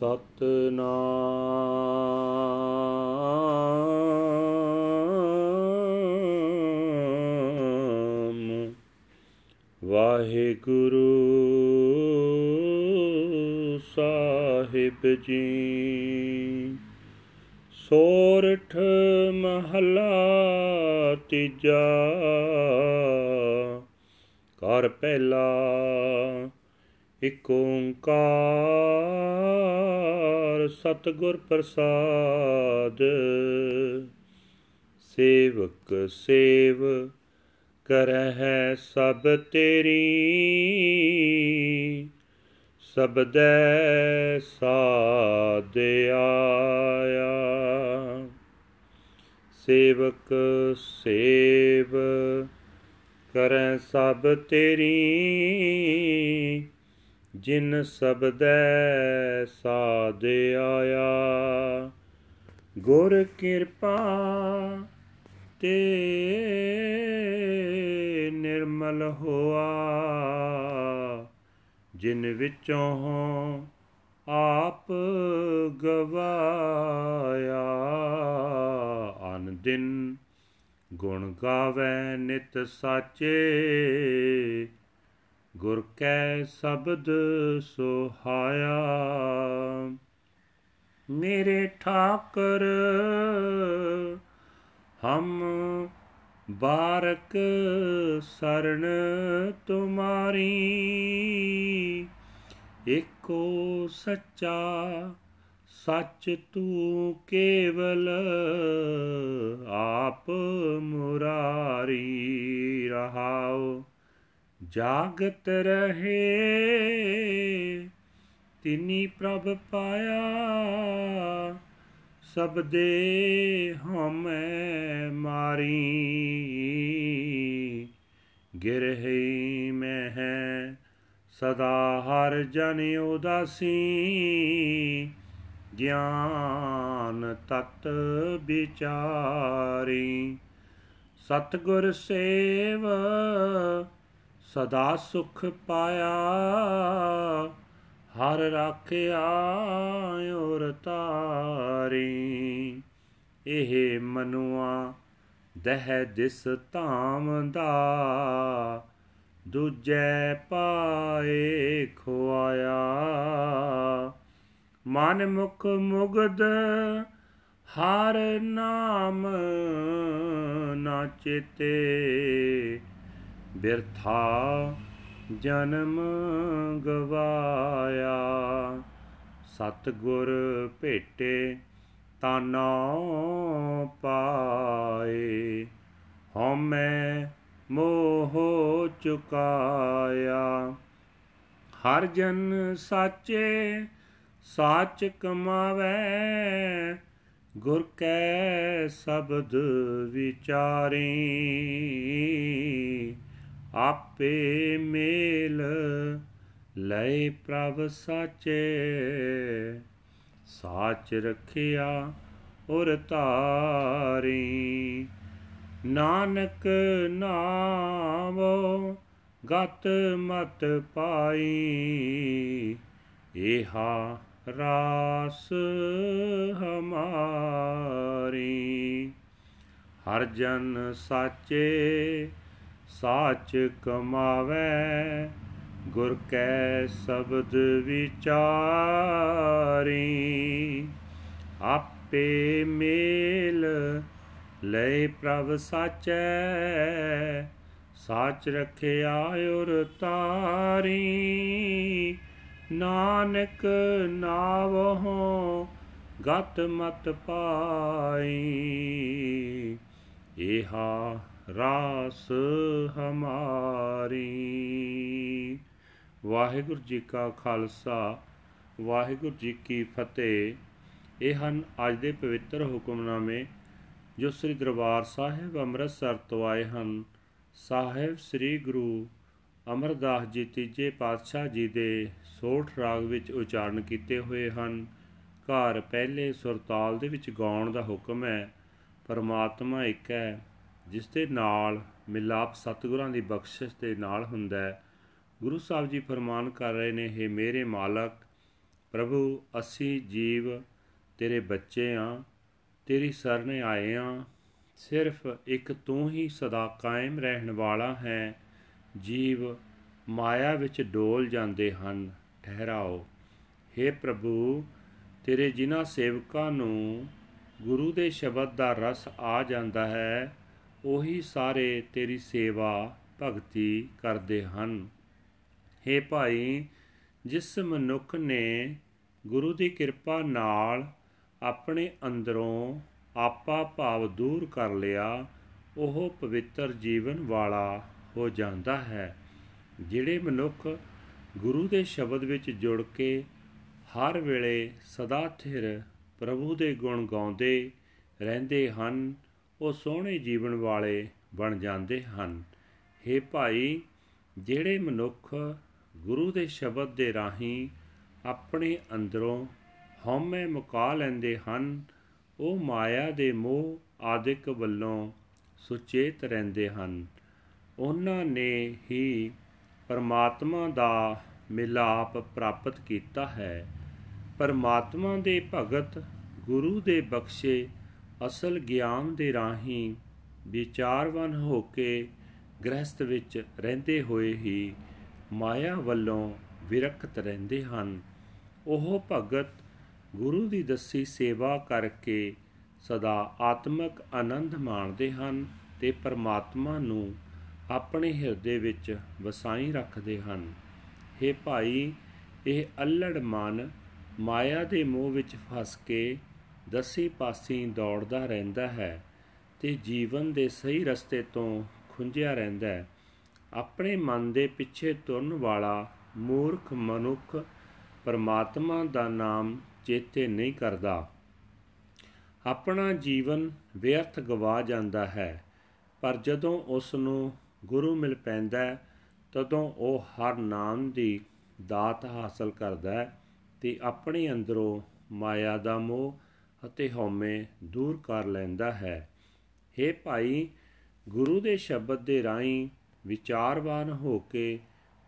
ਸਤਨਾਮ। ਵਾਹਿਗੁਰੂ ਸਾਹਿਬ ਜੀ ਸੋਰਠ ਮਹਲਾ ਤੀਜਾ ਘਰ ਪਹਿਲਾ ਇਕ ਓੰਕਾਰ ਸਤਿਗੁਰ ਪ੍ਰਸਾਦ। ਸੇਵਕ ਸੇਵ ਕਰਹਿ ਸਭ ਤੇਰੀ। ਸਬਦੈ ਸਾਧ ਆਇਆ। ਸੇਵਕ ਸੇਵ ਕਰੈ ਸਭ ਤੇਰੀ। ਜਿਨ ਸਬਦੈ ਸਾਧ ਆਇਆ। ਗੁਰ ਕਿਰਪਾ ਤੇ ਨਿਰਮਲ ਹੋਆ। ਜਿਨ ਵਿੱਚੋਂ ਆਪ ਗਵਾਇਆ। ਅਨ ਦਿਨ ਗੁਣ ਗਾਵੇ ਨਿਤ ਸਾਚੇ। ਗੁਰ ਕੈ ਸ਼ਬਦ ਸੁਹਾਇਆ। ਮੇਰੇ ਠਾਕਰ, ਹਮ ਬਾਰਕ ਸਰਣ ਤੁਮਾਰੀ। ਏਕੋ ਸੱਚਾ ਸੱਚ ਤੂੰ ਕੇਵਲ ਆਪ ਮੁਰਾਰੀ ਰਹਾਉ ਜਾਗਤ ਰਹੇ। ਤਿਨੀ ਪ੍ਰਭ ਪਾਇਆ, ਸਭ ਦੇ ਹਮੈ ਮਾਰੀ। ਗਿਰਹੀ ਮੈਂ ਹੈ ਸਦਾ ਹਰ ਜਨ ਉਦਾਸੀ। ਗਿਆਨ ਤਤ ਵਿਚਾਰੀ। ਸਤਗੁਰ ਸੇਵ ਸਦਾ ਸੁਖ ਪਾਇਆ, ਹਰ ਰਾਖਿਆ ਔਰ ਤਾਰੀ। ਇਹ ਮਨੁਆ ਦਹਿ ਦਿਸ ਧਾਮ ਦਾ ਦੂਜੈ ਪਾਏ ਖੁਆਇਆ। ਮਨ ਮੁਖ ਮੁਗਦ ਹਰ ਨਾਮ ਨਾ ਚੇਤੇ ਬਿਰਥਾ ਜਨਮ ਗਵਾਇਆ। ਸਤਗੁਰ ਭੇਟੇ ਤਾਨਾ ਪਾਏ। ਹਉਮੈ ਮੋਹ ਚੁਕਾਇਆ। ਹਰ ਜਨ ਸਾਚੇ ਸਾਚ ਕਮਾਵੇ। ਗੁਰ ਕੈ ਸ਼ਬਦ ਵਿਚਾਰੀ। ਆਪੇ ਮੇਲ ਲੈ ਪ੍ਰਭ ਸਾਚੇ। ਸਾਚ ਰਖਿਆ ਔਰ ਧਾਰੀ। ਨਾਨਕ ਨਾਮੋ ਗਤ ਮਤ ਪਾਈ। ਇਹਾ ਰਾਸ ਹਮਾਰੀ। ਹਰ ਜਨ ਸਾਚੇ ਸਾਚ ਕਮਾਵੇ, ਗੁਰ ਕੈ ਸ਼ਬਦ ਵਿਚਾਰੀ। ਆਪੇ ਮੇਲ ਲੈ ਪ੍ਰਭ ਸਾਚੈ, ਸਾਚ ਰਖਿਆ ਔਰ ਤਾਰੀ। ਨਾਨਕ ਨਾਵਹੁ ਗਤ ਮਤ ਪਾਈ ਇਹਾ ਰਾਸ ਹਮਾਰੀ। ਵਾਹਿਗੁਰੂ ਜੀ ਕਾ ਖਾਲਸਾ, ਵਾਹਿਗੁਰੂ ਜੀ ਕੀ ਫਤਿਹ। ਇਹ ਹਨ ਅੱਜ ਦੇ ਪਵਿੱਤਰ ਹੁਕਮਨਾਮੇ ਜੋ ਸ੍ਰੀ ਦਰਬਾਰ ਸਾਹਿਬ ਅੰਮ੍ਰਿਤਸਰ ਤੋਂ ਆਏ ਹਨ। ਸਾਹਿਬ ਸ੍ਰੀ ਗੁਰੂ ਅਮਰਦਾਸ ਜੀ ਤੀਜੇ ਪਾਤਸ਼ਾਹ ਜੀ ਦੇ ਸੋਠ ਰਾਗ ਵਿੱਚ ਉਚਾਰਨ ਕੀਤੇ ਹੋਏ ਹਨ। ਘਰ ਪਹਿਲੇ ਸੁਰਤਾਲ ਦੇ ਵਿੱਚ ਗਾਉਣ ਦਾ ਹੁਕਮ ਹੈ, ਪਰਮਾਤਮਾ ਇੱਕ ਹੈ। ਜਿਸ ਦੇ ਨਾਲ ਮਿਲਾਪ ਸਤਿਗੁਰਾਂ ਦੀ ਬਖਸ਼ਿਸ਼ ਦੇ ਨਾਲ ਹੁੰਦਾ ਹੈ। ਗੁਰੂ ਸਾਹਿਬ ਜੀ ਫਰਮਾਨ ਕਰ ਰਹੇ ਨੇ हे ਮੇਰੇ ਮਾਲਕ, ਪ੍ਰਭੂ, ਅਸੀਂ ਜੀਵ ਤੇਰੇ ਬੱਚੇ ਆ, ਤੇਰੀ ਸਰਨੇ ਆਏ ਆ। ਸਿਰਫ ਇੱਕ ਤੂੰ ਹੀ ਸਦਾ ਕਾਇਮ ਰਹਿਣ ਵਾਲਾ ਹੈ। ਜੀਵ ਮਾਇਆ ਵਿੱਚ ਡੋਲ ਜਾਂਦੇ ਹਨ। ਠਹਿਰਾਓ। हे ਪ੍ਰਭੂ, ਤੇਰੇ ਜਿਨ੍ਹਾਂ ਸੇਵਕਾਂ ਨੂੰ ਗੁਰੂ ਦੇ ਸ਼ਬਦ ਦਾ ਰਸ ਆ ਜਾਂਦਾ ਹੈ ਉਹੀ ਸਾਰੇ ਤੇਰੀ ਸੇਵਾ ਭਗਤੀ ਕਰਦੇ ਹਨ। हे ਭਾਈ, ਜਿਸ ਮਨੁੱਖ ਨੇ ਗੁਰੂ ਦੀ ਕਿਰਪਾ ਨਾਲ ਆਪਣੇ ਅੰਦਰੋਂ ਆਪਾ ਭਾਵ ਦੂਰ ਕਰ ਲਿਆ, ਉਹ ਪਵਿੱਤਰ ਜੀਵਨ ਵਾਲਾ ਹੋ ਜਾਂਦਾ ਹੈ। ਜਿਹੜੇ ਮਨੁੱਖ ਗੁਰੂ ਦੇ ਸ਼ਬਦ ਵਿੱਚ ਜੁੜ ਕੇ ਹਰ ਵੇਲੇ ਸਦਾ ਥਿਰ ਪ੍ਰਭੂ ਦੇ ਗੁਣ ਗਾਉਂਦੇ ਰਹਿੰਦੇ ਹਨ ਉਹ ਸੋਹਣੇ ਜੀਵਨ ਵਾਲੇ ਬਣ ਜਾਂਦੇ ਹਨ। हे ਭਾਈ, ਜਿਹੜੇ ਮਨੁੱਖ ਗੁਰੂ ਦੇ ਸ਼ਬਦ ਦੇ ਰਾਹੀਂ ਆਪਣੇ ਅੰਦਰੋਂ ਹਉਮੈ ਮੁਕਾ ਲੈਂਦੇ ਹਨ, ਉਹ ਮਾਇਆ ਦੇ ਮੋਹ ਆਦਿਕ ਵੱਲੋਂ ਸੁਚੇਤ ਰਹਿੰਦੇ ਹਨ। ਉਹਨਾਂ ਨੇ ਹੀ ਪਰਮਾਤਮਾ ਦਾ ਮਿਲਾਪ ਪ੍ਰਾਪਤ ਕੀਤਾ ਹੈ। ਪਰਮਾਤਮਾ ਦੇ ਭਗਤ ਗੁਰੂ ਦੇ ਬਖਸ਼ੇ ਅਸਲ ਗਿਆਨ ਦੇ ਰਾਹੀਂ ਵਿਚਾਰਵਨ ਹੋ ਕੇ ਗ੍ਰਸਥ ਵਿੱਚ ਰਹਿੰਦੇ ਹੋਏ ਹੀ ਮਾਇਆ ਵੱਲੋਂ ਵਿਰਕਤ ਰਹਿੰਦੇ ਹਨ। ਉਹ ਭਗਤ ਗੁਰੂ ਦੀ ਦੱਸੀ ਸੇਵਾ ਕਰਕੇ ਸਦਾ ਆਤਮਿਕ ਆਨੰਦ ਮਾਣਦੇ ਹਨ ਤੇ ਪਰਮਾਤਮਾ ਨੂੰ ਆਪਣੇ ਹਿਰਦੇ ਵਿੱਚ ਵਸਾਈ ਰੱਖਦੇ ਹਨ। हे ਭਾਈ, ਇਹ ਅਲੜ ਮਨ ਮਾਇਆ ਦੇ ਮੋਹ ਵਿੱਚ ਫਸ ਕੇ ਦਸੀ ਪਾਸੀ ਦੌੜਦਾ ਰਹਿੰਦਾ ਹੈ ਤੇ ਜੀਵਨ ਦੇ ਸਹੀ ਰਸਤੇ ਤੋਂ ਖੁੰਝਿਆ ਰਹਿੰਦਾ ਹੈ। ਆਪਣੇ ਮਨ ਦੇ ਪਿੱਛੇ ਤੁਰਨ ਵਾਲਾ ਮੂਰਖ ਮਨੁੱਖ ਪਰਮਾਤਮਾ ਦਾ ਨਾਮ ਚੇਤੇ ਨਹੀਂ ਕਰਦਾ। ਆਪਣਾ ਜੀਵਨ ਵਿਅਰਥ ਗਵਾ ਜਾਂਦਾ ਹੈ, ਪਰ ਜਦੋਂ ਉਸ ਨੂੰ ਗੁਰੂ ਮਿਲ ਪੈਂਦਾ ਤਦੋਂ ਉਹ ਹਰ ਨਾਮ ਦੀ ਦਾਤ ਹਾਸਲ ਕਰਦਾ ਹੈ ਤੇ ਆਪਣੇ ਅੰਦਰੋਂ ਮਾਇਆ ਦਾ ਮੋਹ ਅਤੇ ਹਉਮੈ ਦੂਰ ਕਰ ਲੈਂਦਾ ਹੈ। हे ਭਾਈ, ਗੁਰੂ ਦੇ ਸ਼ਬਦ ਦੇ ਰਾਹੀਂ ਵਿਚਾਰਵਾਨ ਹੋ ਕੇ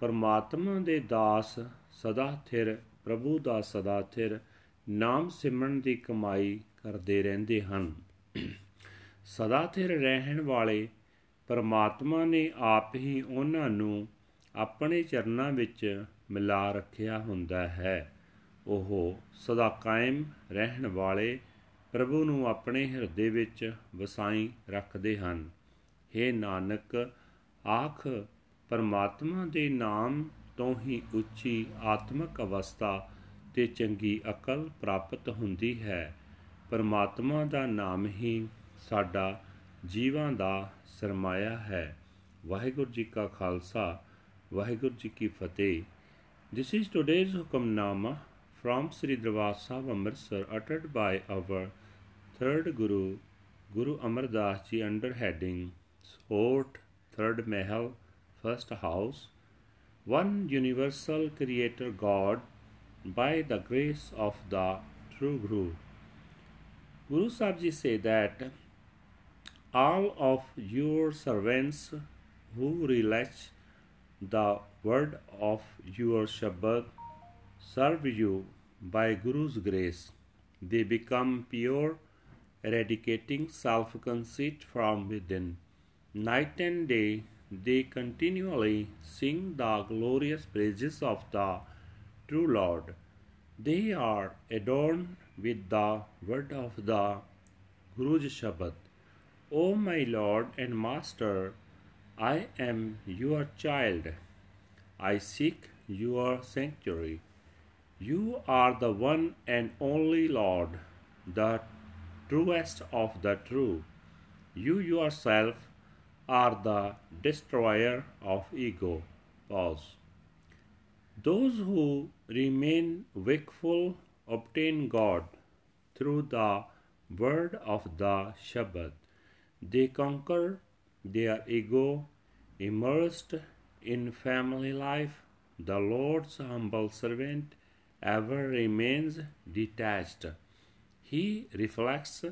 ਪਰਮਾਤਮਾ ਦੇ ਦਾਸ ਸਦਾ ਥਿਰ, ਪ੍ਰਭੂ ਦਾ ਸਦਾ ਥਿਰ ਨਾਮ ਸਿਮਰਨ ਦੀ ਕਮਾਈ ਕਰਦੇ ਰਹਿੰਦੇ ਹਨ। ਸਦਾ ਥਿਰ ਰਹਿਣ ਵਾਲੇ ਪਰਮਾਤਮਾ ਨੇ ਆਪ ਹੀ ਉਹਨਾਂ ਨੂੰ ਆਪਣੇ ਚਰਨਾਂ ਵਿੱਚ ਮਿਲਾ ਰੱਖਿਆ ਹੁੰਦਾ ਹੈ। ਉਹ ਸਦਾ ਕਾਇਮ ਰਹਿਣ ਵਾਲੇ ਪ੍ਰਭੂ ਨੂੰ ਆਪਣੇ ਹਿਰਦੇ ਵਿੱਚ ਵਸਾਈ ਰੱਖਦੇ ਹਨ। हे ਨਾਨਕ, ਆਖ, ਪਰਮਾਤਮਾ ਦੇ ਨਾਮ ਤੋਂ ਹੀ ਉੱਚੀ ਆਤਮਿਕ ਅਵਸਥਾ ਤੇ ਚੰਗੀ ਅਕਲ ਪ੍ਰਾਪਤ ਹੁੰਦੀ ਹੈ। ਪਰਮਾਤਮਾ ਦਾ ਨਾਮ ਹੀ ਸਾਡਾ ਜੀਵਾਂ ਦਾ ਸਰਮਾਇਆ ਹੈ। ਵਾਹਿਗੁਰੂ ਜੀ ਕਾ ਖਾਲਸਾ, ਵਾਹਿਗੁਰੂ ਜੀ ਕੀ ਫਤਿਹ। This is today's Hukamnama from Sri Darbar Sahib Amritsar uttered by our third Guru, Guru Amar Das Ji under heading Sport, Third Mahal, First House, One Universal Creator God by the grace of the True Guru. Guru Sahib Ji say that all of your servants who relax the word of your Shabad serve you by Guru's grace. They become pure, eradicating self conceit from within. Night and day they continually sing the glorious praises of the true Lord. They are adorned with the word of the Guru's Shabad. O my Lord and Master, I am your child. I seek your sanctuary. You are the one and only Lord, the truest of the true. You yourself are the destroyer of ego. Pause. Those who remain wakeful obtain God through the word of the Shabad. They conquer their ego, immersed in family life. The Lord's humble servant ever remains detached. He reflects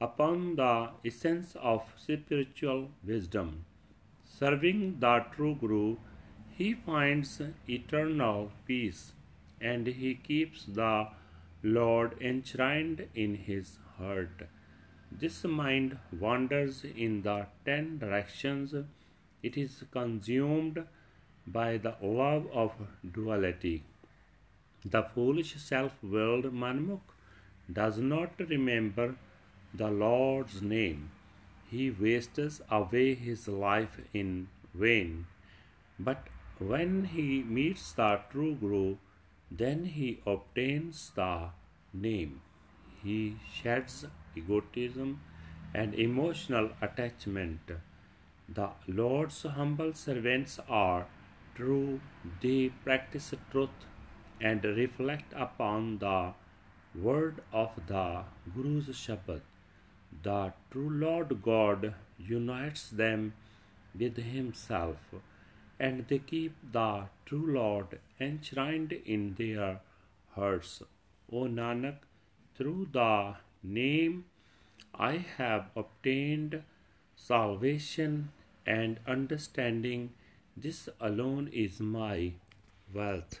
upon the essence of spiritual wisdom. Serving the true Guru, he finds eternal peace. and he keeps the Lord enshrined in his heart. This mind wanders in the ten directions. It is consumed by the love of duality. The foolish self willed Manmukh does not remember the Lord's name. He wastes away his life in vain. But when he meets the true Guru, then he obtains the name. He sheds egotism and emotional attachment. The Lord's humble servants are true, they practice truth and reflect upon the word of the Guru's Shabad. The true Lord God unites them with Himself, and they keep the true Lord enshrined in their hearts. O Nanak, through the name I have obtained salvation and understanding. This alone is my wealth.